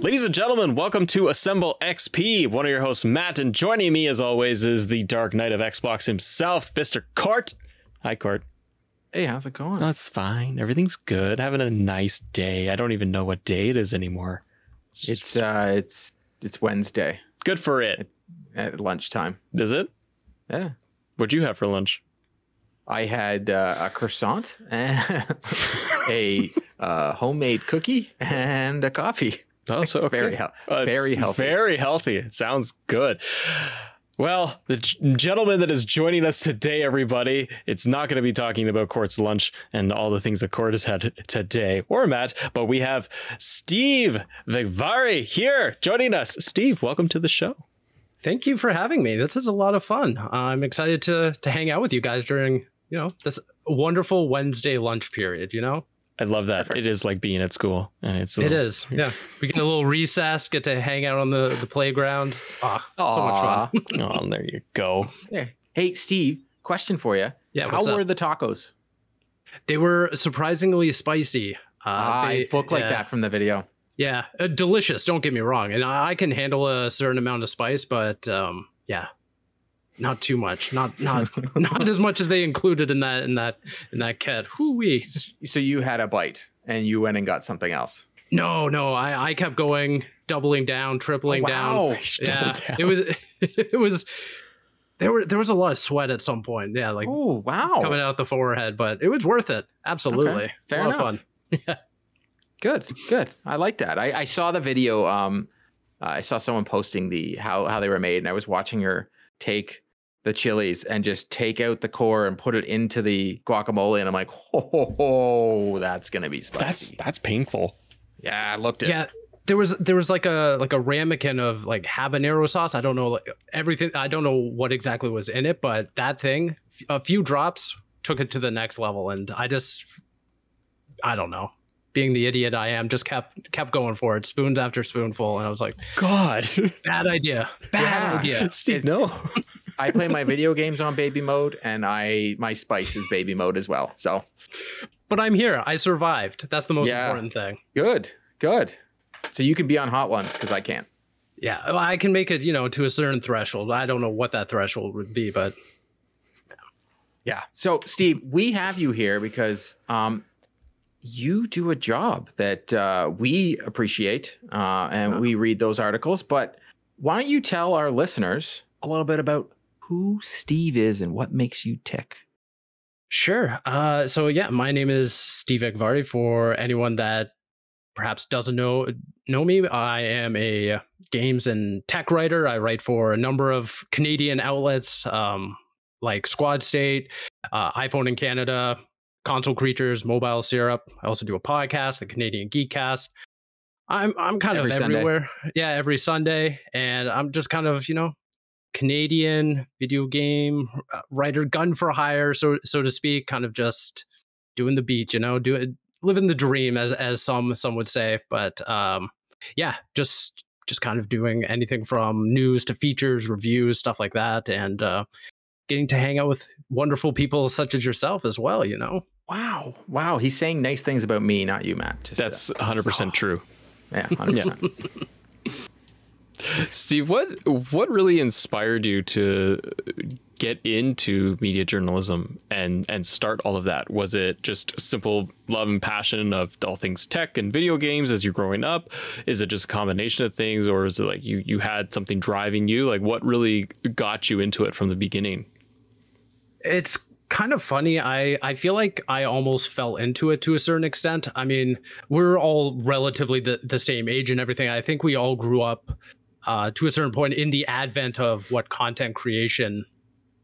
Ladies and gentlemen, welcome to Assemble XP. One of your hosts, Matt, and joining me as always is the Dark Knight of Xbox himself, Mr. Court. Hi, Court. Hey, how's it going? That's fine. Everything's good. Having a nice day. I don't even know what day it is anymore. It's uh, it's it's Wednesday good for it. at lunchtime. Is it? Yeah, What'd you have for lunch? I had uh, a croissant, and a uh, homemade cookie, and a coffee. Oh, so okay. very hel- Uh, very healthy. Very healthy. It sounds good. Well, the g- gentleman that is joining us today, everybody, it's not going to be talking about Court's lunch and all the things that Court has had today, or Matt, but we have Steve Vegvari here joining us. Steve, welcome to the show. Thank you for having me. This is a lot of fun. I'm excited to to hang out with you guys during you know this wonderful Wednesday lunch period. You know, I love that. Perfect. It is like being at school, and it's a it little- is. Yeah, we get a little recess, get to hang out on the the playground. Ah, so much fun. Oh, there you go. There. Hey, Steve. Question for you. Yeah, How what's up? were the tacos? They were surprisingly spicy. Uh, Ah, they- it looked like yeah, that from the video. Yeah, uh, delicious. Don't get me wrong, and I, I can handle a certain amount of spice, but um, yeah, not too much. Not not not as much as they included in that in that in that kit. Hoo-wee. So you had a bite, and you went and got something else. No, no, I, I kept going, doubling down, tripling down. wow. Yeah, down. it was, it was, there were there was a lot of sweat at some point. Yeah, like Oh wow. coming out the forehead, but it was worth it. Absolutely, Okay, fair a lot enough. of fun. Good, good. I like that. I, I saw the video. Um, uh, I saw someone posting the how how they were made, and I was watching her take the chilies and just take out the core and put it into the guacamole, and I'm like, oh, ho ho, that's gonna be spicy. That's that's painful. yeah, I looked at. Yeah, there was there was like a like a ramekin of like habanero sauce. I don't know like, everything. I don't know what exactly was in it, but that thing, a few drops took it to the next level, and I just, I don't know. Being the idiot I am, just kept kept going for it, spoons after spoonful, and I was like, God, bad idea, bad Yeah. idea. Steve, no. I play my video games on baby mode, and I my spice is baby mode as well. So But I'm here. I survived. That's the most Yeah. important thing. good, good. So you can be on hot ones because I can't. Yeah, well, I can make it, you know, to a certain threshold. I don't know what that threshold would be, but Yeah. So, Steve, we have you here because um, you do a job that uh, we appreciate uh, and we read those articles. But why don't you tell our listeners a little bit about who Steve is and what makes you tick? Sure. Uh, so yeah, my name is Steve Vegvari. For anyone that perhaps doesn't know know me, I am a games and tech writer. I write for a number of Canadian outlets um, like Squad State, uh, iPhone in Canada, Console Creatures, Mobile Syrup. I also do a podcast, the Canadian Geekcast. I'm I'm kind Every of Sunday. everywhere. Yeah, every Sunday, and I'm just kind of you know Canadian video game uh, writer, gun for hire, so so to speak, kind of just doing the beat, you know, do it, living the dream, as as some some would say. But um, yeah, just just kind of doing anything from news to features, reviews, stuff like that, and uh, getting to hang out with wonderful people such as yourself as well. You know, Wow. Wow. He's saying nice things about me, not you, Matt. Just, uh, That's 100% true. yeah, 100%. Steve, what what really inspired you to get into media journalism and and start all of that? Was it just simple love and passion of all things tech and video games as you're growing up? Is it just a combination of things, or is it like you you had something driving you? Like what really got you into it from the beginning? it's kind of funny. I I feel like I almost fell into it to a certain extent. I mean, we're all relatively the the same age and everything. I think we all grew up uh, to a certain point in the advent of what content creation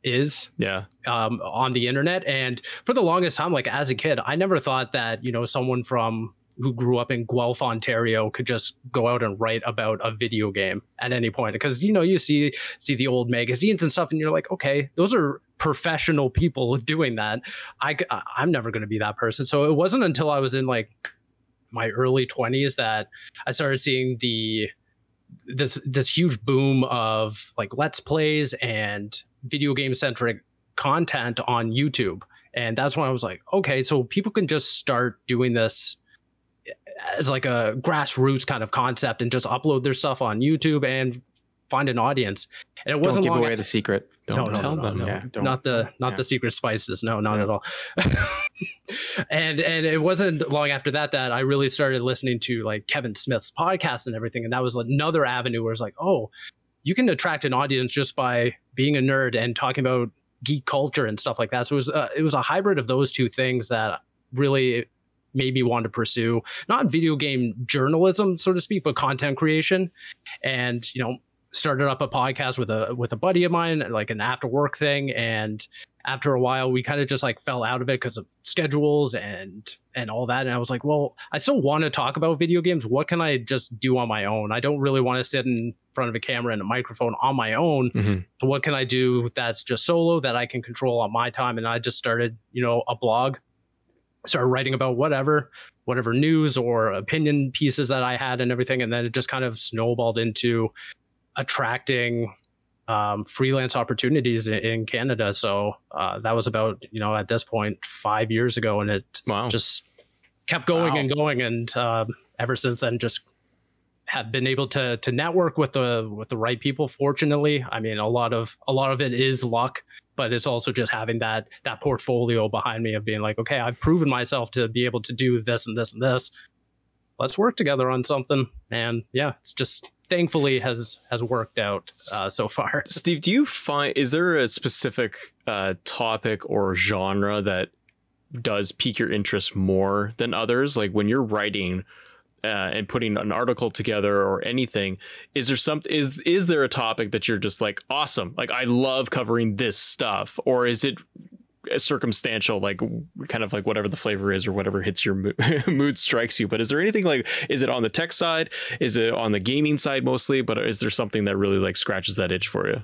is Yeah, um, on the internet. And for the longest time, like as a kid, I never thought that you know someone from who grew up in Guelph, Ontario, could just go out and write about a video game at any point. Because you know you see see the old magazines and stuff, and you're like, okay, those are professional people doing that. I I'm never going to be that person. So it wasn't until I was in like my early 20s that I started seeing the this this huge boom of like let's plays and video game centric content on YouTube. And that's when I was like, okay, so people can just start doing this as like a grassroots kind of concept and just upload their stuff on YouTube and find an audience. And it wasn't Don't give away a- the secret. Don't no, no, tell no, them. no, Yeah, don't- not the not yeah. the secret spices. No, not Yeah. at all. and and it wasn't long after that that I really started listening to like Kevin Smith's podcast and everything, and that was another avenue where it's like, oh, you can attract an audience just by being a nerd and talking about geek culture and stuff like that. So it was uh, it was a hybrid of those two things that really made me want to pursue not video game journalism, so to speak, but content creation. And you know, started up a podcast with a with a buddy of mine, like an after work thing. And after a while, we kind of just like fell out of it because of schedules and and all that. And I was like, well, I still want to talk about video games. What can I just do on my own? I don't really want to sit in front of a camera and a microphone on my own. Mhm. So what can I do that's just solo that I can control on my time? And I just started, you know, a blog. Started writing about whatever, whatever news or opinion pieces that I had and everything, and then it just kind of snowballed into attracting um, freelance opportunities in, in Canada. So uh, that was about, you know, at this point five years ago, and it Wow. just kept going Wow. and going, and um, ever since then, just have been able to to network with the with the right people. Fortunately, I mean, a lot of a lot of it is luck, but it's also just having that that portfolio behind me of being like, okay, I've proven myself to be able to do this and this and this. Let's work together on something, and yeah, it's just thankfully has has worked out uh, so far. Steve, do you find is there a specific uh, topic or genre that does pique your interest more than others? Like when you're writing uh, and putting an article together or anything, is there some is is there a topic that you're just like awesome? Like I love covering this stuff, or is it circumstantial like kind of like whatever the flavor is or whatever hits your mo- mood strikes you but is there anything like is it on the tech side is it on the gaming side mostly but uh, is there something that really like scratches that itch for you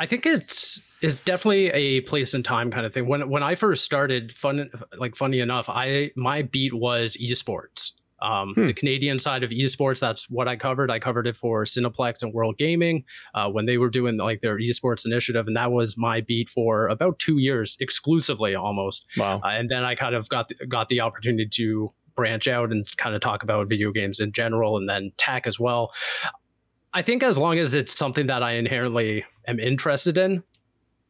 I think it's it's definitely a place and time kind of thing. When when I first started, fun like funny enough, I my beat was esports. Um, Hmm. The Canadian side of esports, that's what I covered. I covered it for Cineplex and World Gaming uh, when they were doing like their esports initiative, and that was my beat for about two years exclusively, almost. wow Uh, and then I kind of got the, got the opportunity to branch out and kind of talk about video games in general, and then tech as well. I think as long as it's something that I inherently am interested in,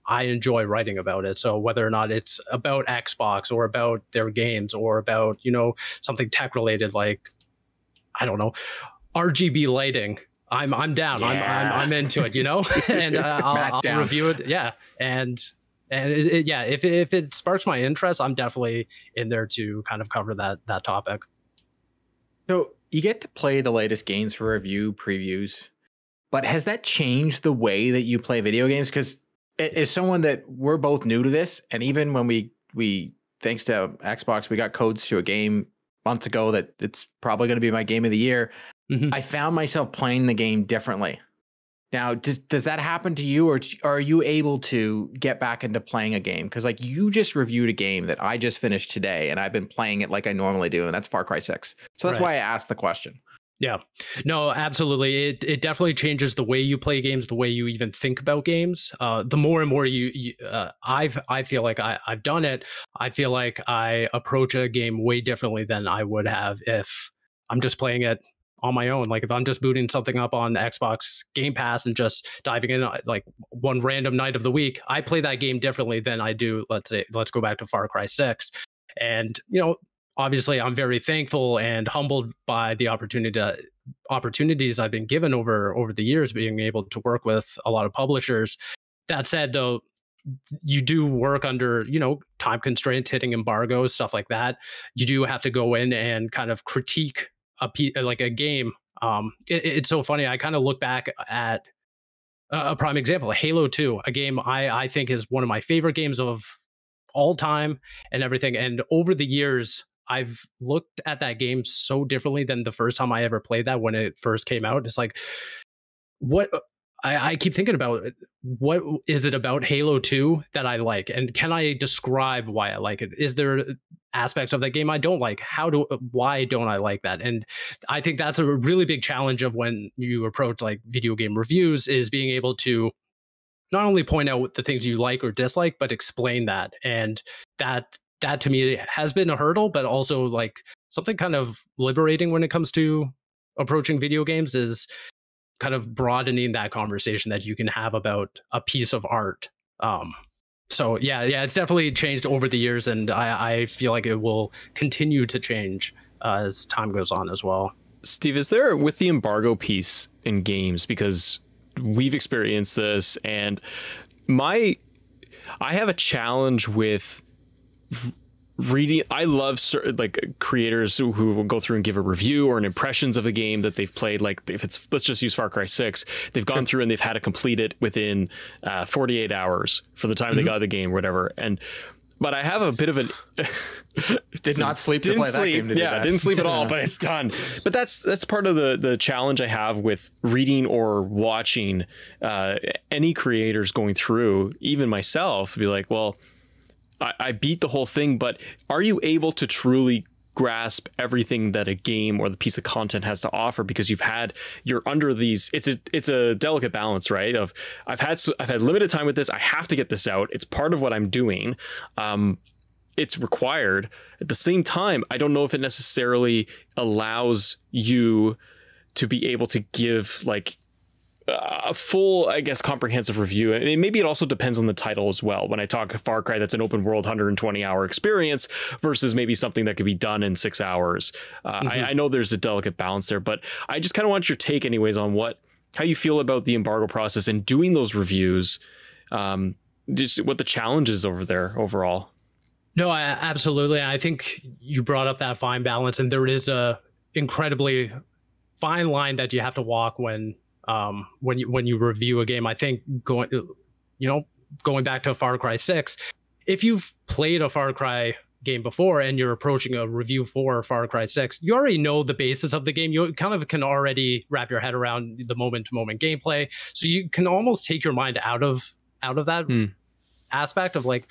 I enjoy writing about it. So whether or not it's about Xbox or about their games or about you know something tech related like I don't know RGB lighting. I'm I'm down. I'm, I'm I'm into it. You know, and uh, I'll, I'll review it. Yeah, and and it, it- yeah, if if it sparks my interest, I'm definitely in there to kind of cover that that topic. So you get to play the latest games for review previews, but has that changed the way that you play video games? Because as someone that we're both new to this, and even when we we thanks to Xbox, we got codes to a game months ago that it's probably going to be my game of the year. Mhm. I found myself playing the game differently. Now, does does that happen to you, or are you able to get back into playing a game? Because like you just reviewed a game that I just finished today, and I've been playing it like I normally do, and that's Far Cry Six. So that's Right. why I asked the question. Yeah, no, absolutely. It it definitely changes the way you play games, the way you even think about games. Uh, the more and more you, you uh, I've I feel like I I've done it. I feel like I approach a game way differently than I would have if I'm just playing it on my own. Like if I'm just booting something up on the Xbox Game Pass and just diving in uh, like one random night of the week, I play that game differently than I do. Let's say let's go back to Far Cry Six, and you know obviously I'm very thankful and humbled by the opportunity to, opportunities I've been given over over the years being able to work with a lot of publishers. That said though, you do work under, you know, time constraints, hitting embargoes, stuff like that. You do have to go in and kind of critique a like a game. Um it, it's so funny. I kind of look back at a prime example, Halo 2, a game I I think is one of my favorite games of all time and everything and over the years I've looked at that game so differently than the first time I ever played that when it first came out. It's like, what uh, I, I keep thinking about what is it about Halo 2 that I like? And can I describe why I like it? Is there aspects of that game I don't like? How do why don't I like that? And I think that's a really big challenge of when you approach like video game reviews is being able to not only point out the things you like or dislike, but explain that. And that that to me has been a hurdle, but also like something kind of liberating when it comes to approaching video games is kind of broadening that conversation that you can have about a piece of art. Um, so yeah, yeah, it's definitely changed over the years, and I, I feel like it will continue to change uh, as time goes on as well. Steve, is there with the embargo piece in games because we've experienced this, and my I have a challenge with reading i love certain like creators who, who will go through and give a review or an impressions of a game that they've played like if it's let's just use far cry 6 they've gone sure. through and they've had to complete it within uh, 48 hours for the time mm-hmm. they got the game whatever and but I have a bit of an did not sleep didn't sleep. yeah, didn't sleep at all, but it's done. But that's that's part of the the challenge I have with reading or watching uh, any creators going through, even myself, be like, well, I, I beat the whole thing, but are you able to truly grasp everything that a game or the piece of content has to offer? Because you've had you're under these it's a it's a delicate balance right? Of I've had I've had limited time with this. I have to get this out. It's part of what I'm doing. Um it's required. At the same time I don't know if it necessarily allows you to be able to give like a full, I guess, comprehensive review. And maybe it also depends on the title as well. When I talk Far Cry, that's an open world 120 hour experience versus maybe something that could be done in six hours. Uh, mm-hmm. I, I, know there's a delicate balance there, but I just kind of want your take, anyways, on what how you feel about the embargo process and doing those reviews. Um, just what the challenges over there overall. No, I, absolutely. I think you brought up that fine balance, and there is a incredibly fine line that you have to walk when um, when you when you review a game. I think going, you know, going back to Far Cry Six, if you've played a Far Cry game before and you're approaching a review for Far Cry 6, you already know the basis of the game. You kind of can already wrap your head around the moment to moment gameplay. So you can almost take your mind out of out of that mm. aspect of like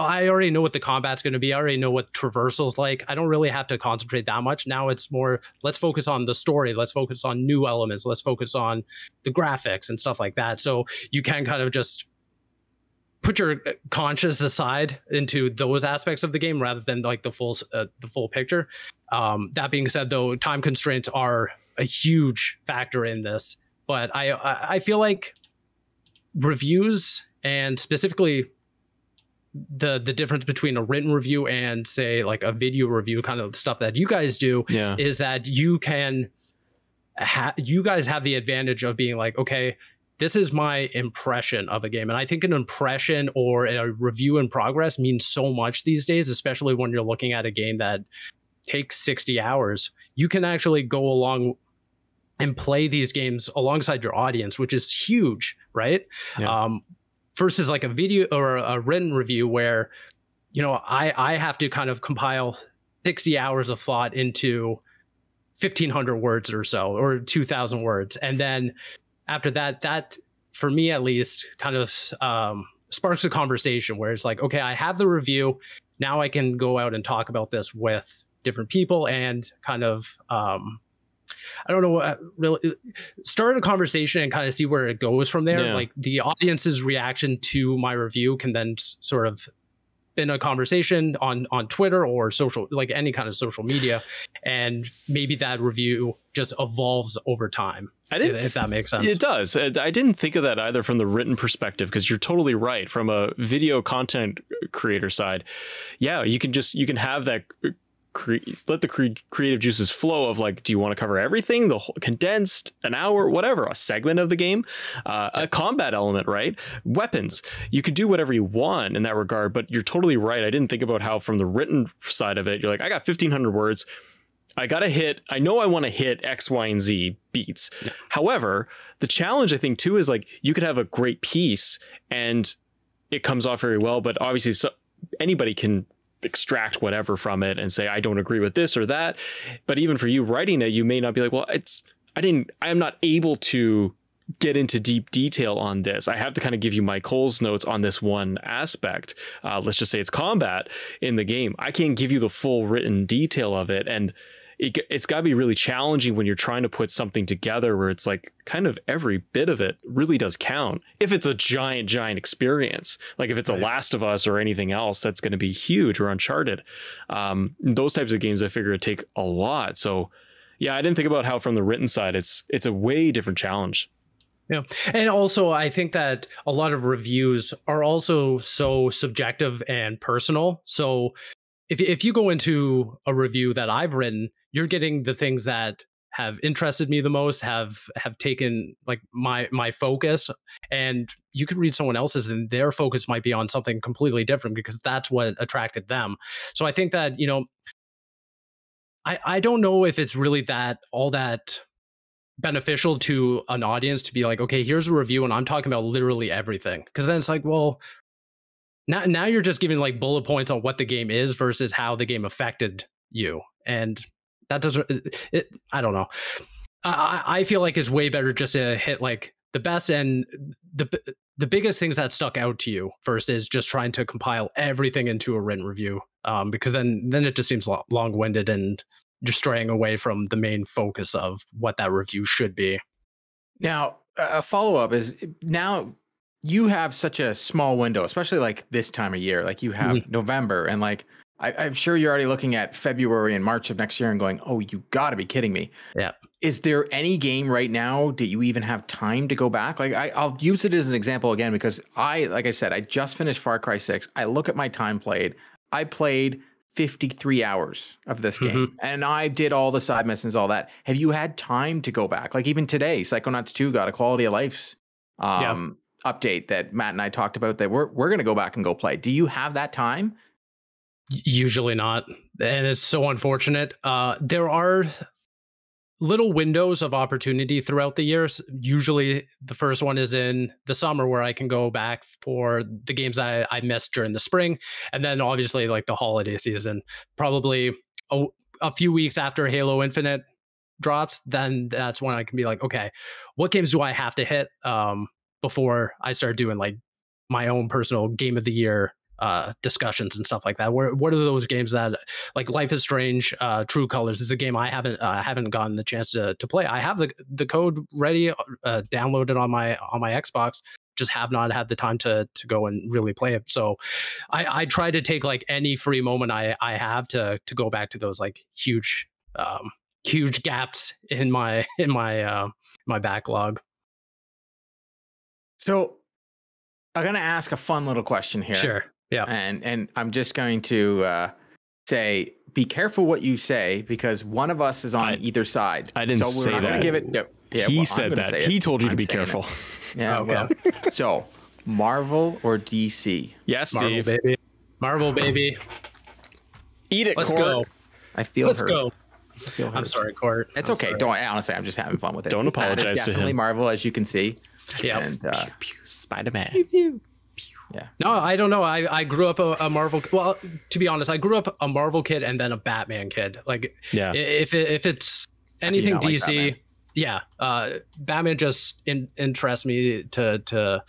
I already know what the combat's going to be. I already know what traversal's like. I don't really have to concentrate that much. Now it's more let's focus on the story. Let's focus on new elements. Let's focus on the graphics and stuff like that. So you can kind of just put your conscience aside into those aspects of the game rather than like the full uh, the full picture. Um, that being said, though, time constraints are a huge factor in this. But I I feel like reviews and specifically the the difference between a written review and say like a video review kind of stuff that you guys do yeah. is that you can ha- you guys have the advantage of being like okay this is my impression of a game and i think an impression or a review in progress means so much these days especially when you're looking at a game that takes 60 hours you can actually go along and play these games alongside your audience which is huge right yeah. um, versus like a video or a written review where you know i i have to kind of compile 60 hours of thought into 1500 words or so or 2000 words. And then after that that for me at least kind of um, sparks a conversation where it's like okay i have the review. Now i can go out and talk about this with different people and kind of um, I don't know what really start a conversation and kind of see where it goes from there. Yeah. Like the audience's reaction to my review can then sort of in a conversation on on Twitter or social like any kind of social media and maybe that review just evolves over time. I didn't, if that makes sense. It does. I didn't think of that either from the written perspective because you're totally right from a video content creator side. Yeah, you can just you can have that cre- let the cre- creative juices flow of like do you want to cover everything? The whole, condensed an hour whatever a segment of the game? Uh, a combat element right? Weapons. You could do whatever you want in that regard but you're totally right. I didn't think about how from the written side of it you're like i got 1500 words. I got to hit, I know I want to hit X, Y, and Z beats. Yeah. However, the challenge I think too is like you could have a great piece and it comes off very well, but obviously so, anybody can extract whatever from it and say I don't agree with this or that. But even for you writing it, you may not be like, well, it's I didn't I am not able to get into deep detail on this. I have to kind of give you my Cole's notes on this one aspect. Uh, let's just say it's combat in the game. I can't give you the full written detail of it and it, it's got to be really challenging when you're trying to put something together where it's like kind of every bit of it really does count. If it's a giant, giant experience, like if it's Right. a Last of Us or anything else, that's going to be huge or Uncharted. Um, those types of games, I figure, would take a lot. So, yeah, I didn't think about how from the written side, it's it's a way different challenge. Yeah. And also, I think that a lot of reviews are also so subjective and personal. So if, if you go into a review that I've written, you're getting the things that have interested me the most, have have taken like my my focus. And you could read someone else's and their focus might be on something completely different because that's what attracted them. So I think that, you know, I, I don't know if it's really that all that beneficial to an audience to be like, okay, here's a review, and I'm talking about literally everything. Because then it's like, well, now now you're just giving like bullet points on what the game is versus how the game affected you, and that doesn't. It, it, I don't know. I, I feel like it's way better just to hit like the best and the the biggest things that stuck out to you first is just trying to compile everything into a written review, um, because then then it just seems long winded and just straying away from the main focus of what that review should be. Now, a follow up is now you have such a small window, especially like this time of year. Like you have November, and like I, I'm sure you're already looking at February and March of next year and going, "Oh, you got to be kidding me!" Yeah. Is there any game right now that you even have time to go back? Like I, I'll use it as an example again because I, like I said, I just finished Far Cry Six. I look at my time played. I played 53 hours of this game and I did all the side missions, all that. Have you had time to go back? Like even today, Psychonauts 2 got a quality of life Yeah. um, update that Matt and I talked about that we're, we're going to go back and go play. Do you have that time? Usually not, and it's so unfortunate. Uh, there are little windows of opportunity throughout the years. Usually, the first one is in the summer where I can go back for the games that I, I missed during the spring, and then obviously like the holiday season. Probably a, a few weeks after Halo Infinite drops, then that's when I can be like, okay, what games do I have to hit um, before I started doing like my own personal game of the year uh, discussions and stuff like that. What are those games that like Life is Strange, uh, True Colors is a game I haven't uh, haven't gotten the chance to to play. I have the the code ready, uh, downloaded on my on my Xbox. Just have not had the time to to go and really play it. So, I I try to take like any free moment I I have to to go back to those like huge um huge gaps in my in my uh my backlog. So I'm going to ask a fun little question here. Sure. Yeah. And, and I'm just going to uh, say, be careful what you say because one of us is on I- either side. I didn't so we're say not gonna that. give it. No, yeah, he well, said that. He told you to I'm be saying it. careful. Yeah. Okay. Well, so Marvel or DC? Yes, Marvel Steve. baby. Marvel baby. Eat it, Let's Court. go. I feel Let's hurt. go. I feel I'm sorry, Court. It's I'm okay. sorry. Don't honestly. I'm just having fun with it. Don't Matt is apologize to definitely him. Marvel, as you can see. Yeah. And uh, Spider Man. Yeah. No, I don't know. I, I grew up a, a Marvel. Well, to be honest, I grew up a Marvel kid and then a Batman kid. Like Yeah. if it, if it's anything not like DC, yeah, uh, Batman just in, interests me to to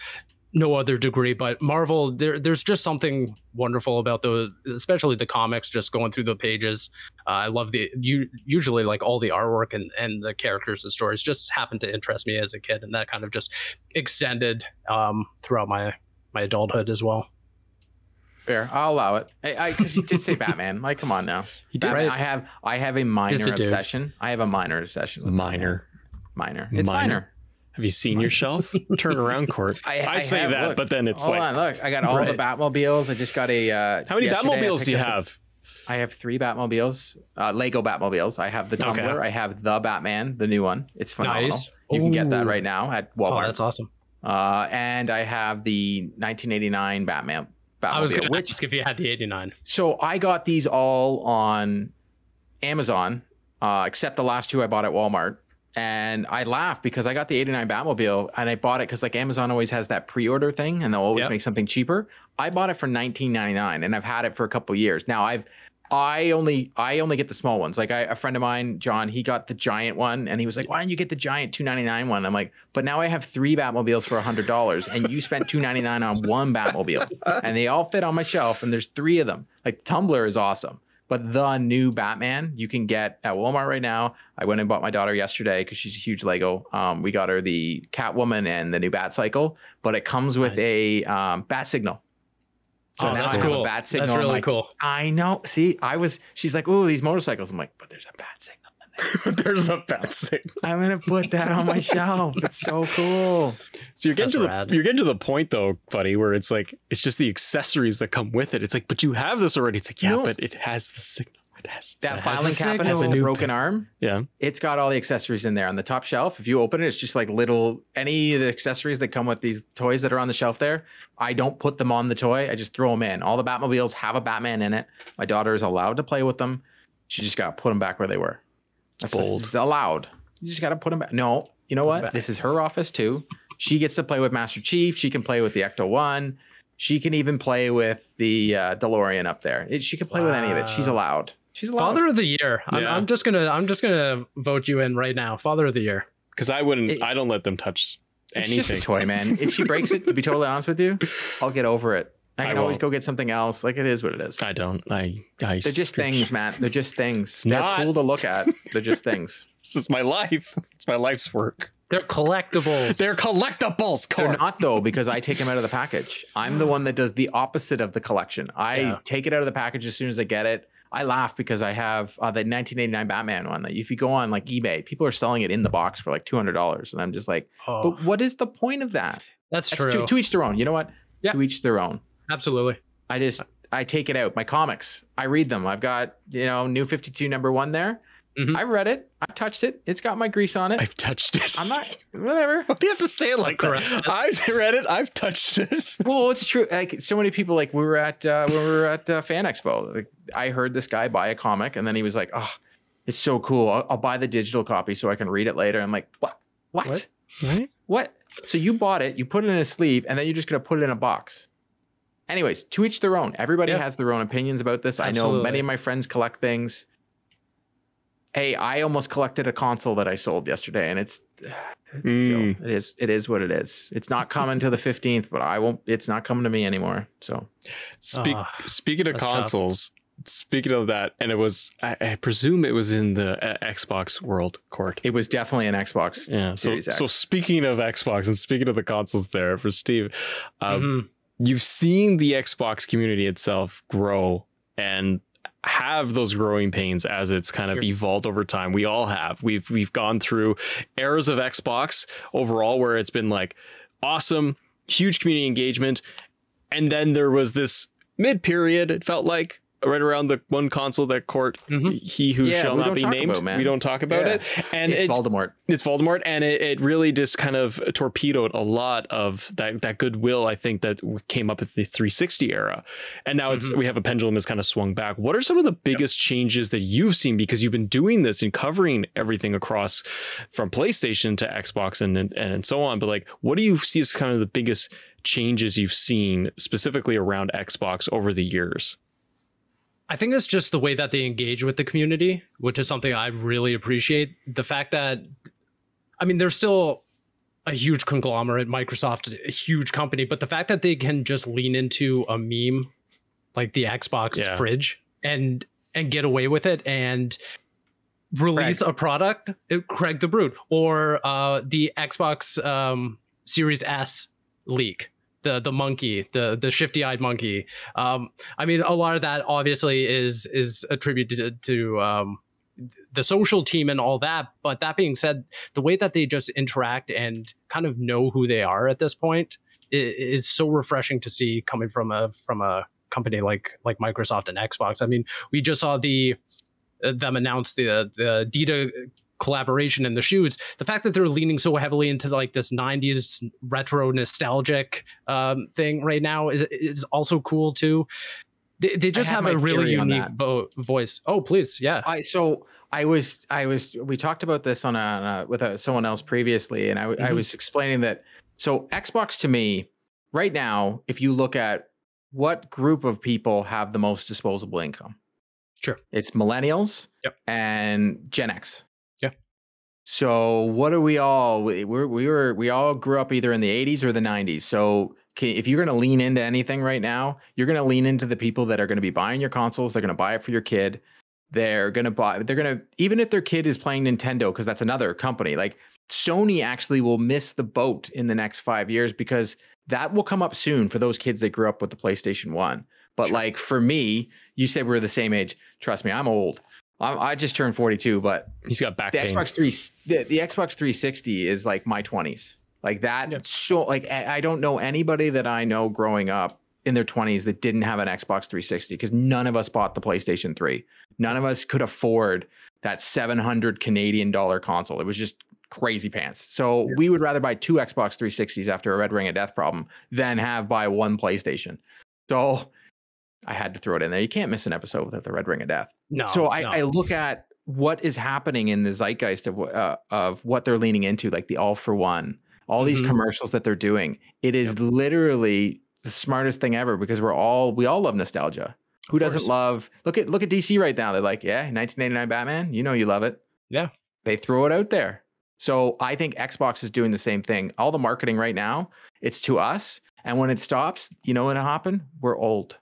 no other degree. But Marvel, there there's just something wonderful about those, especially the comics. Just going through the pages, uh, I love the you usually like all the artwork and and the characters and stories just happened to interest me as a kid, and that kind of just extended um, throughout my my adulthood as well. fair. I'll allow it. I because you did say Batman. Like, come on now. He did. Batman, I have I have a minor the dude. obsession. I have a minor obsession. With Minor. Batman. minor. It's Minor. minor. Have you seen your shelf? Turn around, Court. I, I, say have, that, look. but then it's Hold like, on, look. I got all the Batmobiles. I just got a. Uh, how many Batmobiles do you have? I have three Batmobiles, uh, Lego Batmobiles. I have the Okay. Tumbler. I have the Batman, the new one. It's phenomenal. Nice. You can get that right now at Oh, Walmart. that's awesome. uh, and I have the 1989 Batman. Batmobile, I was going to ask if you had the 89. so I got these all on Amazon, uh, except the last two I bought at Walmart. And I laugh because I got the 89 Batmobile and I bought it because like Amazon always has that pre-order thing and they'll always Yep. make something cheaper. I bought it for 19.99 and I've had it for a couple years. Now I've I only I only get the small ones. Like I, a friend of mine, John, he got the giant one and he was like, "Why don't you get the giant 299 one?" I'm like, "But now I have 3 Batmobiles for $100 and you spent 299 on one Batmobile." and they all fit on my shelf and there's 3 of them. Like Tumbler is awesome. But the new Batman you can get at Walmart right now. I went and bought my daughter yesterday because she's a huge Lego. Um, we got her the Catwoman and the new Bat Cycle, but it comes with Nice. a um, bat signal. So oh, that's cool. bat signal. That's really like, cool. I know. See, I was. She's like, "Oh, these motorcycles." I'm like, "But there's a bat signal." in there." There's a bat signal. I'm gonna put that on my shelf. It's so cool. So you're getting That's to the you're getting to the point though, buddy, where it's like it's just the accessories that come with it. It's like, but you have this already. It's like, yeah, No. but it has the signal. It has That the- has filing a cabinet signal. with Has a the new broken arm. yeah. It's got all the accessories in there on the top shelf. If you open it, it's just like little any of the accessories that come with these toys that are on the shelf there. I don't put them on the toy. I just throw them in. All the Batmobiles have a Batman in it. My daughter is allowed to play with them. She just got to put them back where they were. That's bold. It's allowed. You just got to put them back. No, you know what? This is her office too. She gets to play with Master Chief. She can play with the Ecto One. She can even play with the uh, DeLorean up there. It- she can play with any of it. She's Wow. allowed. She's allowed. Father of the year. I'm, Yeah. I'm just gonna I'm just gonna vote you in right now. Father of the year. Because I wouldn't. It- I don't let them touch It's anything. just a toy, man. If she breaks it, to be totally honest with you, I'll get over it. I I can always go get something else. Like it is what it is. I don't. I. I They're just things, man. They're just things. It's They're not. cool to look at. They're just things. This is my life. It's my life's work. They're collectibles. They're collectibles. They're Car. not though because I take them out of the package. I'm the one that does the opposite of the collection. I Yeah. take it out of the package as soon as I get it. I laugh because I have uh, the 1989 Batman one. That if you go on like eBay, people are selling it in the box for like two hundred dollars, and I'm just like, Oh, but what is the point of that? that's That's true. to, to each their own. You know what? Yeah. To each their own. Absolutely. I just I take it out. My comics, I read them. I've got you know New Fifty Two number one there. Mhm. I read it. I've touched it. It's got my grease on it. I've touched it. I'm not whatever. Why do you have to say it like Correct. that? I've read it. I've touched it. well, it's true. Like so many people, like we were at uh, when we were at uh, Fan Expo. Like, I heard this guy buy a comic, and then he was like, "Oh, it's so cool. I'll, I'll buy the digital copy so I can read it later." I'm like, "What? What? What? Right? What? So you bought it, you put it in a sleeve, and then you're just gonna put it in a box. Anyways, to each their own. Everybody Yeah. has their own opinions about this. I know many of my friends collect things. Hey, I almost collected a console that I sold yesterday, and it's, it's Mm. still it is it is what it is. It's not coming to the fifteenth, but I won't. It's not coming to me anymore. So Speak, Ah, speaking of that's tough. consoles, speaking of that, and it was, I, I presume it was in the uh, Xbox world court. it was definitely an Xbox. Yeah. So, X. so speaking of Xbox and speaking of the consoles there for Steve, um, Mhm. You've seen the Xbox community itself grow and have those growing pains as it's kind of Sure. evolved over time. We all have. We've we've gone through eras of Xbox overall where it's been like awesome, huge community engagement, and then there was this mid period. It felt like right around the one console that court Mhm. he who Yeah, shall not be named. about, we don't talk about Yeah. it, and it's it, Voldemort. it's Voldemort, and it, it really just kind of torpedoed a lot of that that goodwill. I think that came up at the 360 era, and now it's Mhm. we have a pendulum has kind of swung back. What are some of the biggest changes that you've seen because you've been doing this and covering everything across from PlayStation to Xbox and and, and so on? But like, what do you see as kind of the biggest changes you've seen specifically around Xbox over the years? I think it's just the way that they engage with the community, which is something I really appreciate. The fact that, I mean, they're still a huge conglomerate, Microsoft, a huge company, but the fact that they can just lean into a meme like the Xbox Yeah. fridge and and get away with it and release Craig. a product, uh, Craig the Brute, or uh, the Xbox um, Series S leak, the the monkey, the the shifty eyed monkey. Um, I mean, a lot of that obviously is is attributed to um, the social team and all that. But that being said, the way that they just interact and kind of know who they are at this point i- is so refreshing to see coming from a from a company like like Microsoft and Xbox. I mean, we just saw the them announce the the Adidas collaboration in the shoes the fact that they're leaning so heavily into like this 90s retro nostalgic um, thing right now is is also cool too they, they just have have, a really unique vo- voice oh please yeah I so I was I was we talked about this on a, on a with a, someone else previously, and I, I Mhm. was explaining that. So Xbox to me, right now, if you look at what group of people have the most disposable income, Sure. it's millennials, Yep. and Gen X. So what are we all? We we're, we were we all grew up either in the 80s or the 90s. So if you're going to lean into anything right now, you're going to lean into the people that are going to be buying your consoles. They're going to buy it for your kid. They're going to buy, they're going to, even if their kid is playing Nintendo, because that's another company, like Sony actually will miss the boat in the next five years because that will come up soon for those kids that grew up with the PlayStation 1. But sure. like for me, you said we are the same age. Trust me, I'm old. I'm, i just turned 42, but he's got back the pain. Xbox 3, the, the Xbox 360 is like my 20s. Like that. Yeah. So like I don't know anybody that I know growing up in their 20s that didn't have an Xbox 360 because none of us bought the PlayStation 3. None of us could afford that 700 Canadian dollar console. It was just crazy pants. So yeah. we would rather buy two Xbox 360s after a Red Ring of Death problem than have buy one PlayStation. So I had to throw it in there. You can't miss an episode without the Red Ring of Death. No. So I, no. I look at what is happening in the zeitgeist of uh, of what they're leaning into, like the all for one, all these mm-hmm. commercials that they're doing. It is yep. literally the smartest thing ever because we're all we all love nostalgia. Who doesn't love look at look at DC right now? They're like, yeah, 1989 Batman. You know you love it. Yeah. They throw it out there. So I think Xbox is doing the same thing. All the marketing right now, it's to us. And when it stops, you know what'll happen? We're old.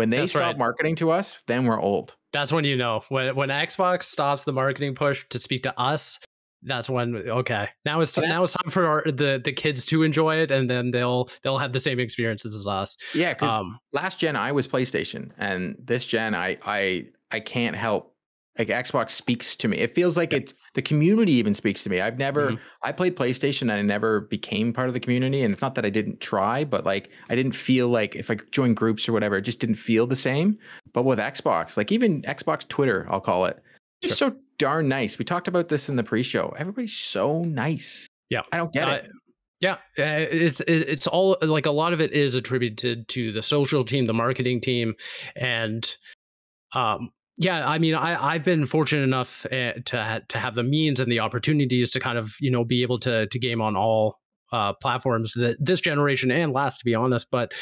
When they That's stop right. marketing to us, then we're old. That's when you know. When when Xbox stops the marketing push to speak to us, that's when okay. Now it's now it's time for our, the the kids to enjoy it, and then they'll they'll have the same experiences as us. Yeah, because um, last gen I was PlayStation, and this gen I I I can't help like Xbox speaks to me. It feels like yeah. it the community even speaks to me. I've never mm-hmm. I played PlayStation and I never became part of the community. And it's not that I didn't try, but like I didn't feel like if I joined groups or whatever, it just didn't feel the same. But with Xbox, like even Xbox Twitter, I'll call it, just sure. so darn nice. We talked about this in the pre-show. Everybody's so nice. Yeah, I don't get uh, it. Yeah, uh, it's it's all like a lot of it is attributed to the social team, the marketing team, and um, yeah, I mean, I I've been fortunate enough uh, to to have the means and the opportunities to kind of you know be able to to game on all uh, platforms that this generation and last, to be honest. But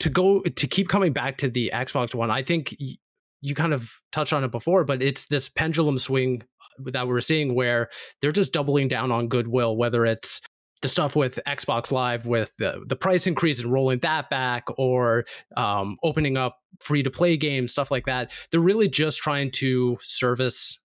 to go to keep coming back to the Xbox One, I think y- you kind of touched on it before, but it's this pendulum swing that we're seeing where they're just doubling down on goodwill, whether it's the stuff with Xbox Live with the, the price increase and rolling that back or um, opening up free to play games, stuff like that. They're really just trying to service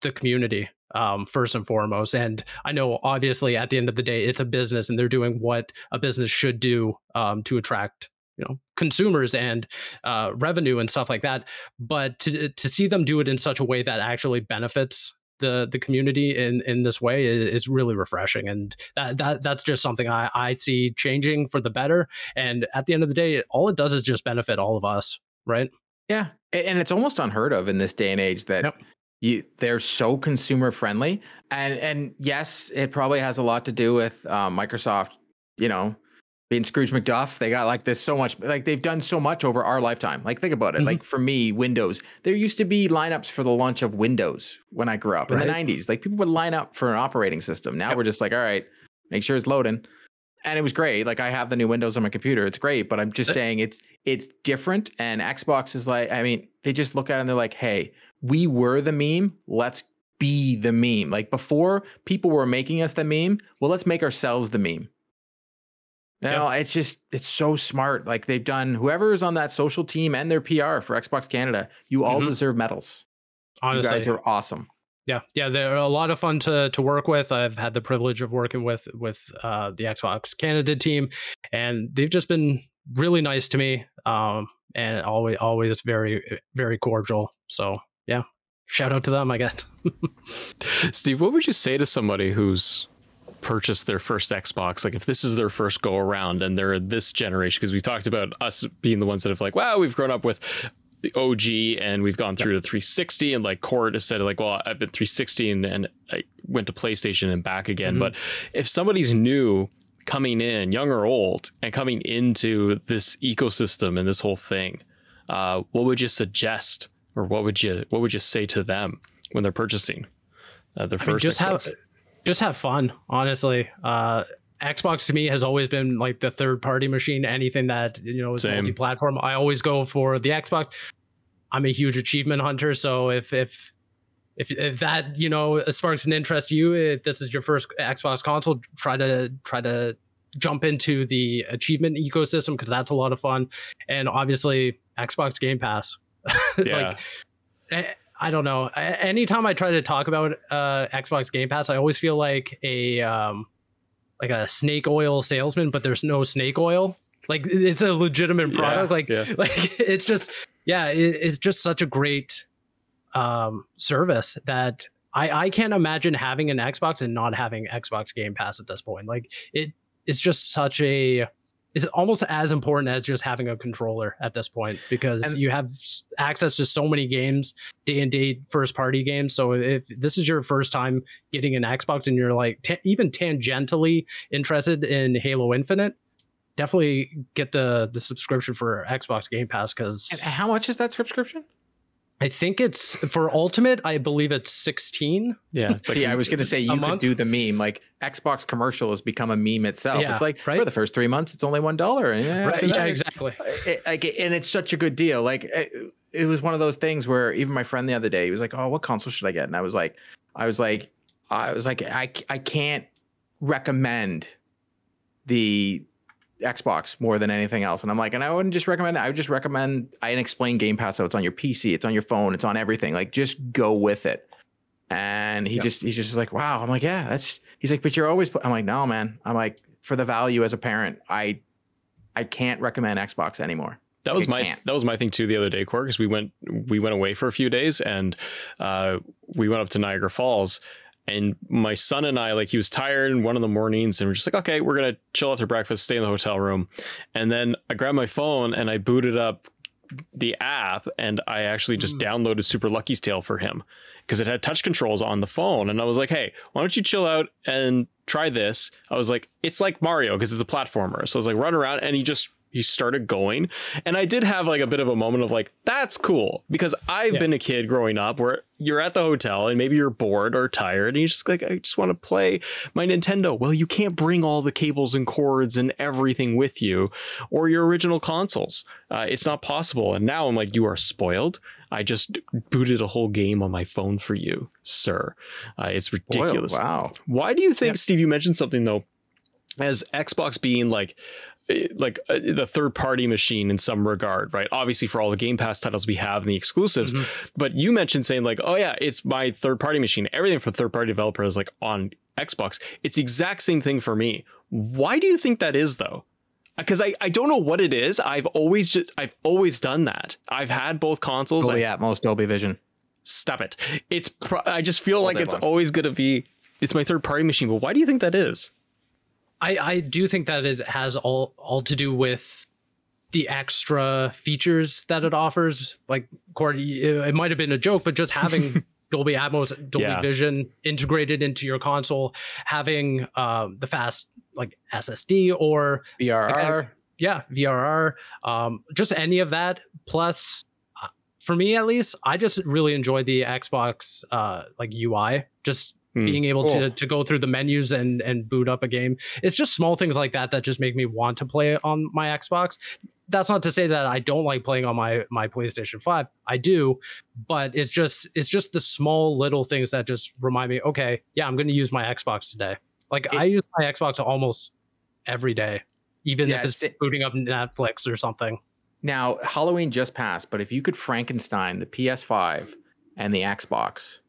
the community um, first and foremost. And I know, obviously, at the end of the day, it's a business and they're doing what a business should do um, to attract you know consumers and uh, revenue and stuff like that but to to see them do it in such a way that actually benefits the the community in in this way is, is, really refreshing. And that, that that's just something I, I see changing for the better. And at the end of the day all it does is just benefit all of us right? Yeah. And it's almost unheard of in this day and age that yep. you they're so consumer friendly. And and yes it probably has a lot to do with uh, microsoft you know being Scrooge McDuck, they got like this so much, like they've done so much over our lifetime. Like think about it. Mm-hmm. Like for me, Windows, there used to be lineups for the launch of Windows when I grew up right. in the '90s. Like people would line up for an operating system. Now yep. we're just like, all right, make sure it's loading, and it was great. Like I have the new Windows on my computer, it's great. But I'm just saying it's it's different. And Xbox is like, I mean, they just look at it and they're like, hey, we were the meme. Let's be the meme. Like before, people were making us the meme. Well, let's make ourselves the meme. No, it's just it's so smart. Like they've done whoever is on that social team and their PR for Xbox Canada, you all mm-hmm. deserve medals. Honestly, you guys are awesome. Yeah, yeah, they're a lot of fun to to work with. I've had the privilege of working with with uh, the Xbox Canada team, and they've just been really nice to me, um, and always always very very cordial. So yeah, shout out to them, I guess. Steve, what would you say to somebody who's purchase their first Xbox, like if this is their first go around and they're this generation, because we talked about us being the ones that have like, wow, we've grown up with the OG and we've gone through yep. the 360 and like Court has said like, well, I've been 360 and, and I went to PlayStation and back again. Mm-hmm. But if somebody's new coming in, young or old, and coming into this ecosystem and this whole thing, uh, what would you suggest or what would you what would you say to them when they're purchasing uh, their I first? Mean, just Xbox? have just have fun, honestly. Uh, Xbox to me has always been like the third party machine. Anything that you know is multi platform, I always go for the Xbox. I'm a huge achievement hunter, so if if if if that you know sparks an interest to you, if this is your first Xbox console, try to try to jump into the achievement ecosystem because that's a lot of fun, and obviously Xbox Game Pass. Yeah. like, I don't know. Anytime I try to talk about uh, Xbox Game Pass, I always feel like a um, like a snake oil salesman, but there's no snake oil. Like it's a legitimate product. Yeah, like yeah. like it's just yeah, it, it's just such a great um, service that I I can't imagine having an Xbox and not having Xbox Game Pass at this point. Like it it's just such a it's almost as important as just having a controller at this point because And- you have access to so many games, day and date first party games. So if this is your first time getting an Xbox and you're like ta- even tangentially interested in Halo Infinite, definitely get the the subscription for Xbox Game Pass because how much is that subscription? I think it's for Ultimate. I believe it's sixteen. Yeah. It's See, I was going to say you could month? do the meme. Like Xbox commercial has become a meme itself. Yeah, it's like right? for the first three months, it's only one dollar. Yeah, Right? Yeah, exactly. it, like and it's such a good deal like it, it was one of those things where even my friend the other day he was like oh what console should i get and i was like i was like i was like i, I can't recommend the xbox more than anything else. And i'm like and i wouldn't just recommend it i would just recommend i explain game pass so it's on your pc it's on your phone it's on everything. Like just go with it. And he Yeah. just he's just like wow. I'm like yeah that's he's like but you're always i'm like no man. I'm like for the value as a parent i i can't recommend xbox anymore. That was my that was my thing too the other day, Core, because we went we went away for a few days and uh, we went up to Niagara Falls. And my son and I, like, he was tired in one of the mornings, and we're just like, okay, we're gonna chill after breakfast, stay in the hotel room. And then I grabbed my phone and I booted up the app, and I actually just Mm. downloaded Super Lucky's Tale for him because it had touch controls on the phone. And I was like, hey, why don't you chill out and try this? I was like, it's like Mario because it's a platformer. So I was like, run around, and he just he started going. And i did have like a bit of a moment of like that's cool. Because i've Yeah. been a kid growing up where you're at the hotel and maybe you're bored or tired and you're just like i just want to play my nintendo. Well you can't bring all the cables and cords and everything with you or your original consoles. Uh, it's not possible. And now i'm like you are spoiled. I just booted a whole game on my phone for you sir. Uh, it's ridiculous. Wow. Why do you think, Yep. Steve? You mentioned something though, as Xbox being like, like uh, the third party machine in some regard, right? Obviously, for all the Game Pass titles we have and the exclusives, Mhm. but you mentioned saying like, oh yeah, it's my third party machine. Everything from third party developers like on Xbox. It's the exact same thing for me. Why do you think that is though? Because I, I don't know what it is. I've always just I've always done that. I've had both consoles. Dolby I- Atmos, Dolby Vision. stop it. It's pro- I just feel like it's long. always gonna be it's my third party machine. But why do you think that is? I, I do think that it has all all to do with the extra features that it offers. Like Corey, it, it might have been a joke, but just having Dolby Atmos, Dolby Yeah. Vision integrated into your console, having um, the fast like SSD or VRR. yeah VRR, um, just any of that. Plus, uh, for me at least, I just really enjoy the Xbox uh, like UI. Just Hmm. being able to Cool. to go through the menus and and boot up a game. It's just small things like that that just make me want to play it on my Xbox. That's not to say that I don't like playing on my my PlayStation 5. I do, but it's just it's just the small little things that just remind me, okay, yeah, I'm going to use my Xbox today. Like It- I use my Xbox almost every day, even Yeah, if it's si- booting up Netflix or something. Now, Halloween just passed, but if you could Frankenstein the PS5 and the Xbox,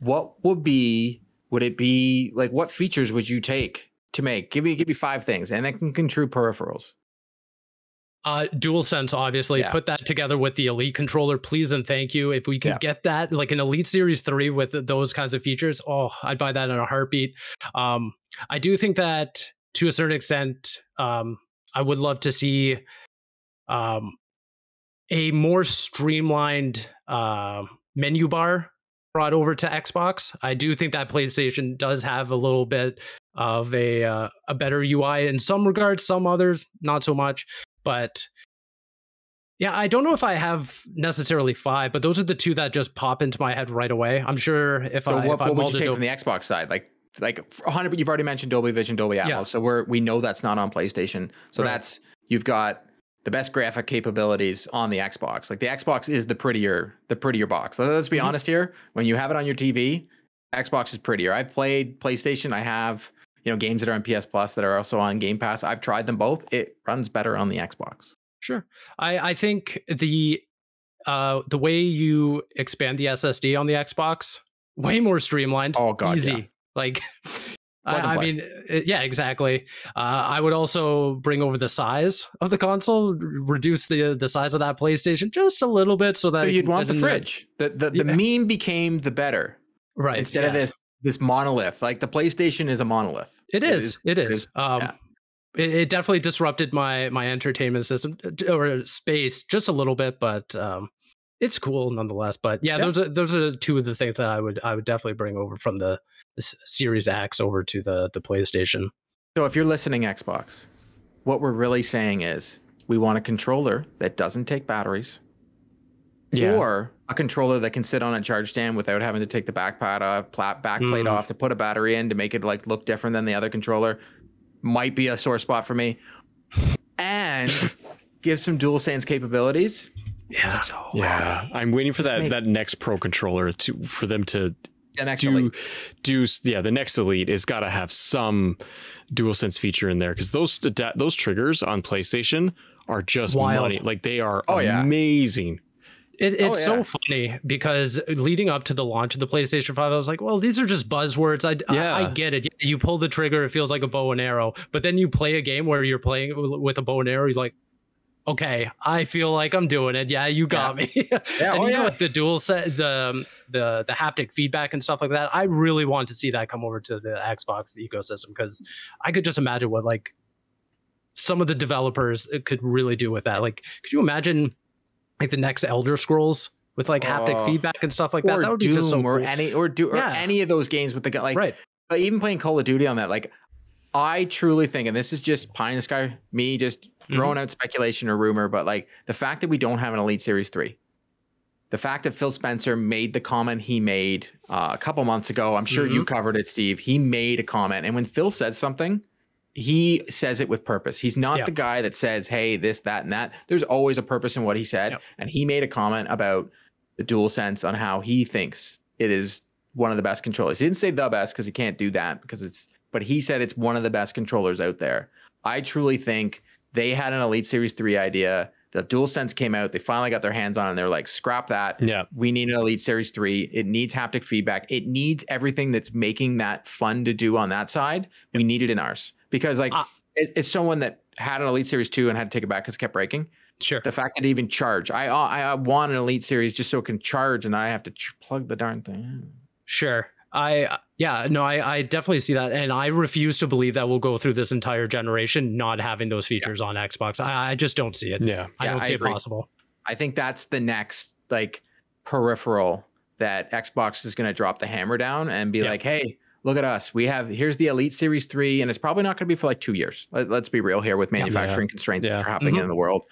what would be would it be like what features would you take to make? Give me give me five things and it can control peripherals. Uh, DualSense, obviously, Yeah. put that together with the Elite controller, please and thank you. If we can Yeah. get that, like an Elite Series Three with those kinds of features, oh, I'd buy that in a heartbeat. Um, I do think that to a certain extent, um, I would love to see um, a more streamlined uh, menu bar brought over to Xbox. I do think that PlayStation does have a little bit of a uh, a better UI in some regards, some others not so much. But yeah, I don't know if I have necessarily five, but those are the two that just pop into my head right away. I'm sure if So I what, if I what would you take over- from the Xbox side? Like like 100 you've already mentioned Dolby Vision, Dolby Atmos. Yeah. So we're we know that's not on PlayStation. So Right. that's you've got the best graphic capabilities on the Xbox. Like the Xbox is the prettier the prettier box. Let- Let's be Mhm. honest here. When you have it on your TV, Xbox is prettier. I've played PlayStation. I have you know games that are on PS Plus that are also on Game Pass. I've tried them both. It runs better on the Xbox. Sure. I I think the uh the way you expand the SSD on the Xbox way more streamlined. Oh god, easy. yeah. Like I, I mean, uh, yeah, exactly. Uh, I would also bring over the size of the console, reduce the the size of that PlayStation just a little bit, so that you'd want the there. fridge. The the, the Yeah. meme became the better right? instead of this this monolith. Like the PlayStation is a monolith. It is. It is. is, Um, yeah. it, it definitely disrupted my my entertainment system uh, or space just a little bit, but um, it's cool nonetheless. But yeah, Yeah. those are those are two of the things that I would I would definitely bring over from the, the Series X over to the the PlayStation. So if you're listening, Xbox, what we're really saying is we want a controller that doesn't take batteries, or a controller that can sit on a charge stand without having to take the back pad off, pla- back plate Mm. off to put a battery in to make it like look different than the other controller. Might be a sore spot for me, and give some dual sense capabilities. Yeah. So Yeah, I'm waiting for Just that make- that next pro controller to for them to the next do Elite. do yeah the next elite is got to have some dual sense feature in there because those ada- those triggers on PlayStation are just Wild. money like they are Oh, yeah. amazing. It, Oh, it's yeah. so funny because leading up to the launch of the PlayStation 5, I was like, well, these are just buzzwords. I, I, I get it. You pull the trigger, it feels like a bow and arrow. But then you play a game where you're playing with a bow and arrow, you're like, okay, I feel like I'm doing it. Yeah, you got me. Yeah, and oh, you know yeah. what the dual set the um, the the haptic feedback and stuff like that i really want to see that come over to the xbox ecosystem because i could just imagine what like some of the developers uh, could really do with that like could you imagine like the next elder scrolls with like haptic Oh. feedback and stuff like that or that would Doom be just so or cool. any or do or Yeah. any of those games with the like right But even playing Call of Duty on that, like I truly think, and this is just pie in the sky, me just Mm-hmm. throwing out speculation or rumor, but like the fact that we don't have an Elite Series 3, the fact that Phil Spencer made the comment he made uh, a couple months ago, I'm sure Mm-hmm. you covered it, Steve. He made a comment. And when Phil says something, he says it with purpose. He's not Yeah. the guy that says, hey, this, that, and that. There's always a purpose in what he said. And he made a comment about the dual sense on how he thinks it is one of the best controllers. He didn't say the best because he can't do that because it's, but he said it's one of the best controllers out there. I truly think they had an Elite Series 3 idea. The DualSense came out. They finally got their hands on it and they're like, scrap that. Yeah, We need an Elite Series 3. It needs haptic feedback. It needs everything that's making that fun to do on that side. We need it in ours because, like, Ah. it, it's someone that had an Elite Series 2 and had to take it back because it kept breaking. sure The fact that it even charge, I I I want an Elite Series just so it can charge and I have to ch- plug the darn thing. in. Sure. I yeah, no, I, I definitely see that. And I refuse to believe that we'll go through this entire generation not having those features on Xbox. I, I just don't see it. yeah. I Yeah, don't I see agree. it possible. I think that's the next like peripheral that Xbox is going to drop the hammer down and be Yeah. like, "Hey, look at us. We have here's the Elite Series 3 and it's probably not going to be for like 2 years. Let, us be real here with manufacturing constraints that are happening Mhm. in the world.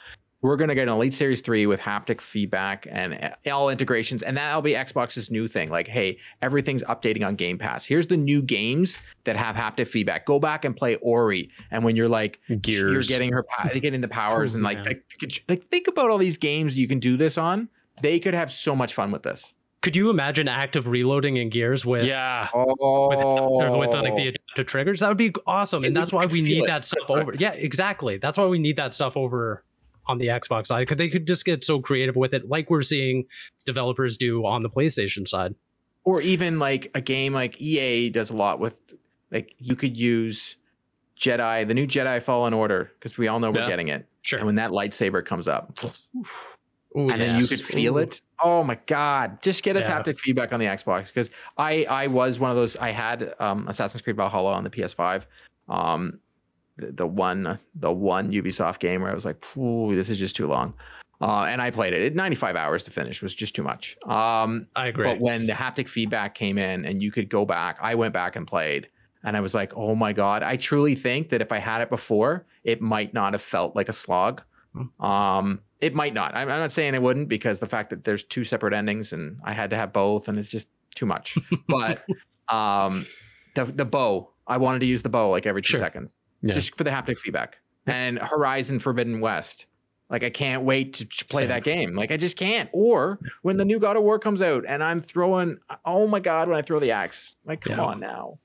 We're going to get an Elite Series 3 with haptic feedback and uh, all integrations and that'll be Xbox's new thing. Like, "Hey, everything's updating on Game Pass. Here's the new games that have haptic feedback. Go back and play Ori and when you're like Gears. you're getting her getting the powers Oh, and like, like like think about all these games you can do this on they could have so much fun with this Could you imagine active reloading in gears with yeah. oh with, with like the adaptive triggers? That would be awesome. It And that's why we need it. that stuff over. Yeah, exactly. That's why we need that stuff over on the Xbox side because they could just get so creative with it, like we're seeing developers do on the PlayStation side. or even like a game like ea does a lot with like you could use jedi the new jedi fallen order because we all know we're Yeah. getting it Sure. and when that lightsaber comes up Ooh, and then you could feel Ooh. it oh my god just get us Yeah. haptic feedback on the xbox because i i was one of those i had um assassin's creed valhalla on the ps5 um the, the one the one ubisoft game where i was like Ooh, this is just too long uh, and I played it. It 95 hours to finish was just too much. Um, I agree. but when the haptic feedback came in and you could go back, I went back and played, and I was like, oh my god! I truly think that if I had it before, it might not have felt like a slog. Hmm. Um, it might not. I'm, I'm not saying it wouldn't because the fact that there's two separate endings and I had to have both, and it's just too much. but um, the the bow, I wanted to use the bow like every two Sure. seconds, Yeah. just for the haptic feedback. And Horizon Forbidden West. Like I can't wait to play Same. that game. Like I just can't. Or when the new God of War comes out and I'm throwing, oh my god, when I throw the axe, like come Yeah. on now.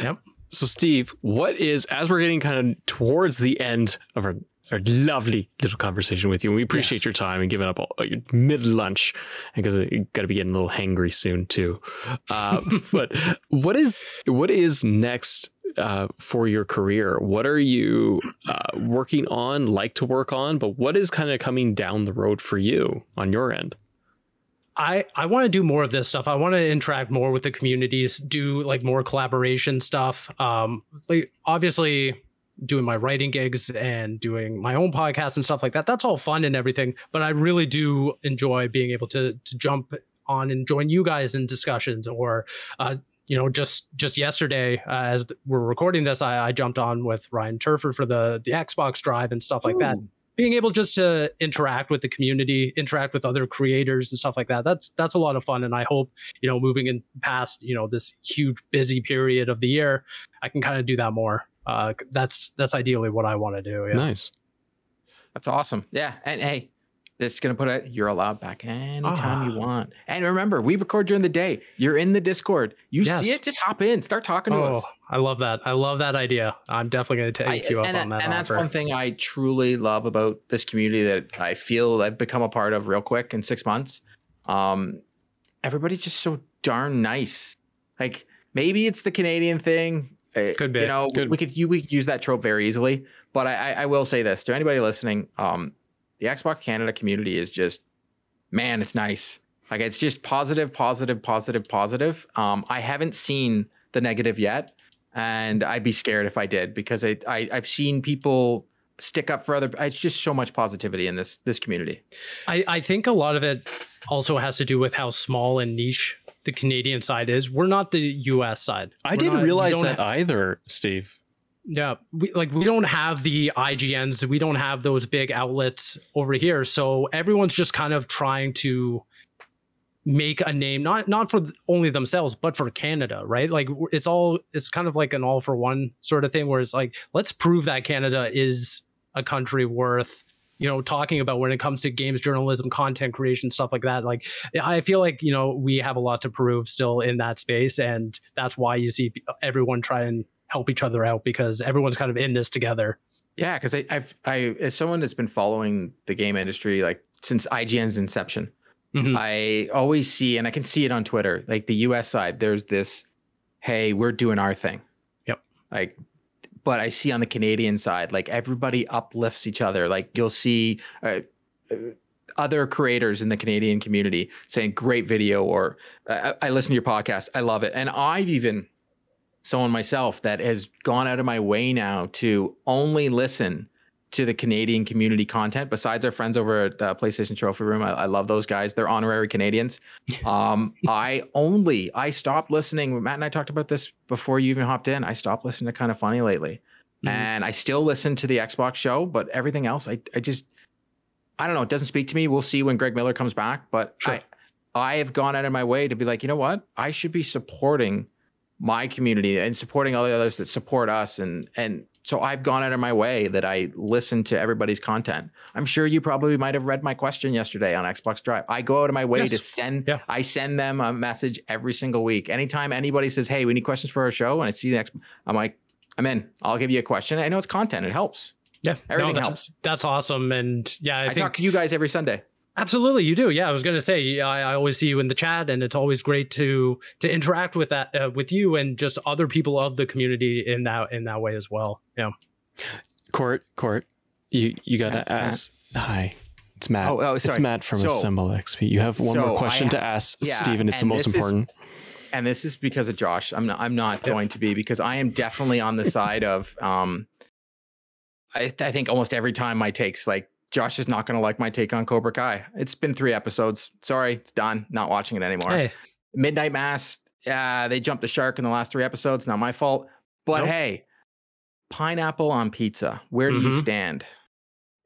Yep. So, Steve, what is as we're getting kind of towards the end of our our lovely little conversation with you. And we appreciate yes. your time and giving up all, your mid lunch because you got to be getting a little hangry soon too. Uh, but what is what is next uh, for your career? What are you uh, working on, like to work on, but what is kind of coming down the road for you on your end? I, I want to do more of this stuff. I want to interact more with the communities, do like more collaboration stuff. Um, like obviously, doing my writing gigs and doing my own podcast and stuff like that. That's all fun and everything, but I really do enjoy being able to to jump on and join you guys in discussions or uh, you know just just yesterday uh, as we're recording this I, I, jumped on with ryan Turfer for the the xbox drive and stuff like Ooh. that being able just to interact with the community interact with other creators and stuff like that that's that's a lot of fun and i hope you know moving in past you know this huge busy period of the year i can kind of do that more uh, that's that's ideally what I want to do. Yeah. Nice. That's awesome. Yeah, and hey, this is gonna put it. You're allowed back anytime you ah. want. And remember, we record during the day. You're in the Discord. You yes. see it, just hop in, start talking to oh, us. I love that. I love that idea. I'm definitely gonna take I, you up on that. And that's one thing I truly love about this community that I feel I've become a part of real quick in six months. Um, everybody's just so darn nice. Like maybe it's the Canadian thing could be. You know, Could. we could you we could use that trope very easily. But I, I will say this to anybody listening: um, the Xbox Canada community is just, man, it's nice. Like it's just positive, positive, positive, positive. Um, I haven't seen the negative yet, and I'd be scared if I did because I, I I've seen people stick up for other it's just so much positivity in this this community i i think a lot of it also has to do with how small and niche the Canadian side is. We're not the US side. I We're didn't not, realize that have, either, Steve. Yeah, we like we don't have the IGNs, we don't have those big outlets over here. So everyone's just kind of trying to make a name not not for only themselves but for Canada, right? Like it's all it's kind of like an all for one sort of thing where it's like let's prove that Canada is a country worth you know talking about when it comes to games journalism content creation stuff like that like i feel like you know we have a lot to prove still in that space and that's why you see everyone try and help each other out because everyone's kind of in this together yeah because i've i as someone that's been following the game industry like since ign's inception mm-hmm. i always see and i can see it on twitter like the us side there's this hey we're doing our thing yep like but I see on the Canadian side, like everybody uplifts each other. Like you'll see uh, uh, other creators in the Canadian community saying, "Great video," or I, "I listen to your podcast, I love it." And I've even someone myself that has gone out of my way now to only listen to the Canadian community content. Besides our friends over at uh, PlayStation Trophy Room, I, I, love those guys. They're honorary Canadians. Um, I only I stopped listening. Matt and I talked about this before you even hopped in. I stopped listening to Kind of Funny lately, mm-hmm. and I still listen to the Xbox show, but everything else, I I just I don't know. It doesn't speak to me. We'll see when Greg Miller comes back, but sure. I I have gone out of my way to be like, you know what? I should be supporting my community and supporting all the others that support us and and so I've gone out of my way that I listen to everybody's content. I'm sure you probably might have read my question yesterday on Xbox Drive. I go out of my way yes. to send yeah. I send them a message every single week. Anytime anybody says, "Hey, we need questions for our show," and I see the next I'm like, "I'm in. I'll give you a question." I know it's content. It helps. Yeah, everything no, that, helps. That's awesome. And yeah, I, I think, talk to you guys every Sunday. Absolutely, you do. Yeah, I was going to say I, I, always see you in the chat, and it's always great to to interact with that uh, with you and just other people of the community in that in that way as well. Yeah. Court, Court, you you got to ask. Matt. Hi, it's Matt. Oh, oh sorry. It's Matt from so, Assemble XP. You have one so more question to ask yeah, Steven. It's the most important. Is, and this is because of Josh. I'm not. I'm not going to be because I am definitely on the side of. Um, I, I think almost every time my takes like Josh is not going to like my take on Cobra Kai. It's been three episodes. Sorry, it's done. Not watching it anymore. Hey. Midnight Mass. Yeah, they jumped the shark in the last three episodes. Not my fault. But nope. hey, pineapple on pizza. Where do mm-hmm. you stand?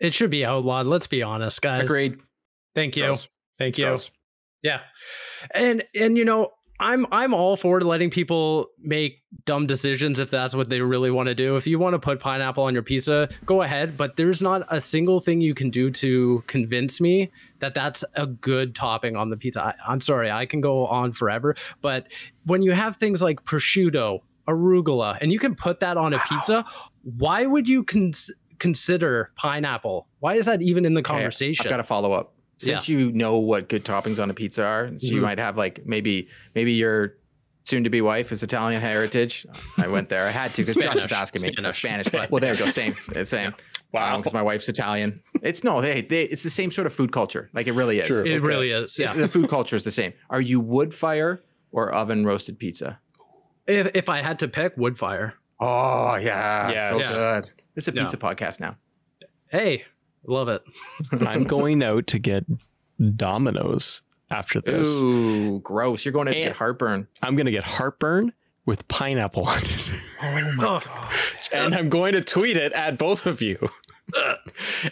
It should be outlawed. Let's be honest, guys. Agreed. Thank you. Thank you. Yeah. And and you know, I'm I'm all for letting people make dumb decisions if that's what they really want to do. If you want to put pineapple on your pizza, go ahead, but there's not a single thing you can do to convince me that that's a good topping on the pizza. I, I'm sorry, I can go on forever, but when you have things like prosciutto arugula, and you can put that on a pizza. Why would you cons- consider pineapple? Why is that even in the Okay, conversation? I've got to follow up. Since you know what good toppings on a pizza are, so you Mhm. might have like maybe maybe your soon-to-be wife is Italian heritage. I went there. I had to because Josh was asking me. Spanish. Spanish. Spanish. Well, there we go. Same. It's Same. Wow. Because my wife's Italian. It's no. They, they. It's the same sort of food culture. Like it really is. Sure. it Okay. really is. Yeah. The food culture is the same. Are you wood fire or oven roasted pizza? if, if I had to pick, wood fire. Oh yeah. Yes. So Yeah. good. It's a Yeah. pizza podcast now. Hey, love it. I'm going out to get Domino's after this. Ooh, gross. You're going to get heartburn. I'm going to get heartburn with pineapple on it. Oh my Oh. god. and I'm going to tweet it at both of you.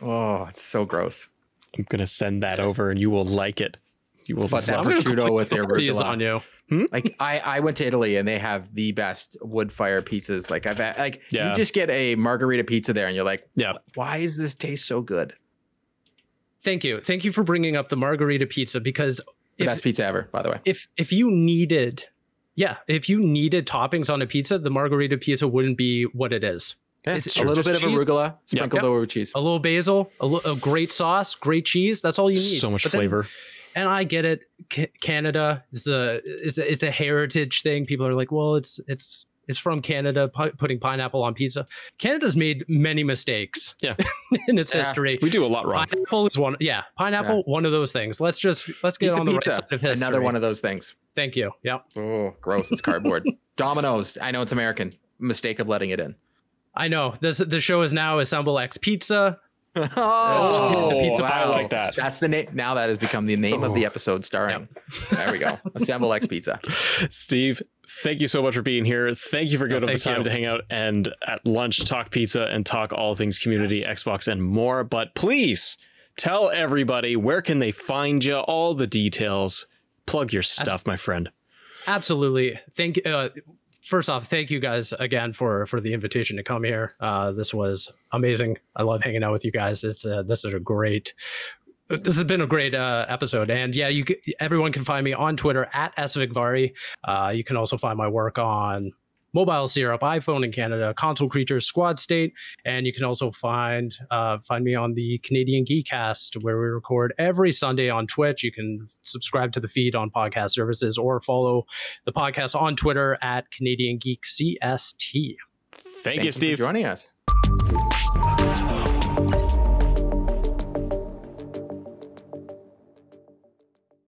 Oh, it's so gross. I'm going to send that over and you will like it. You will But that it. prosciutto with their Party is on you. Hmm? Like I, I went to Italy and they have the best wood fire pizzas. Like I've had, like Yeah. you just get a margherita pizza there and you're like, Yeah. why does this taste so good? Thank you. Thank you for bringing up the margherita pizza because The if, best pizza ever, by the way. if if you needed yeah, if you needed toppings on a pizza, the margherita pizza wouldn't be what it is. Yeah, It's a little just bit of arugula sprinkled Yep. over cheese. A little basil, a, li- a great sauce, great cheese. That's all you need. So much But then- flavor. And I get it. C- Canada is a is a, is a heritage thing. People are like, well, it's it's it's from Canada pu- putting pineapple on pizza. Canada's made many mistakes. Yeah. in its Yeah. history. We do a lot wrong. Pineapple is one. Yeah, pineapple, one of those things. Let's just let's get Pizza on the pizza. right side of history. Another one of those things. Thank you. Yeah, Oh, gross. It's cardboard. Domino's. I know it's American. Mistake of letting it in. I know. This the show is now Assemble X Pizza. Oh, the pizza I pile. like that. That's the name. Now that has become the name of the Oh. episode starring. There we go. Assemble X Pizza. Steve, thank you so much for being here. Thank you for giving up the time you. to hang out and at lunch talk pizza and talk all things community, Xbox, and more. But please tell everybody where can they find you, all the details. Plug your stuff, my friend. Absolutely. Thank uh first off, thank you guys again for for the invitation to come here. Uh this was amazing. I love hanging out with you guys. It's uh, this is a great this has been a great uh, episode, and yeah, you c- everyone can find me on Twitter at svegvari. Uh, you can also find my work on Mobile Syrup, iPhone in Canada, Console Creatures, Squad State, and you can also find uh, find me on the Canadian Geekcast, where we record every Sunday on Twitch. You can subscribe to the feed on podcast services or follow the podcast on Twitter at Canadian Geek CST. Thank, Thank you, for Steve. joining us.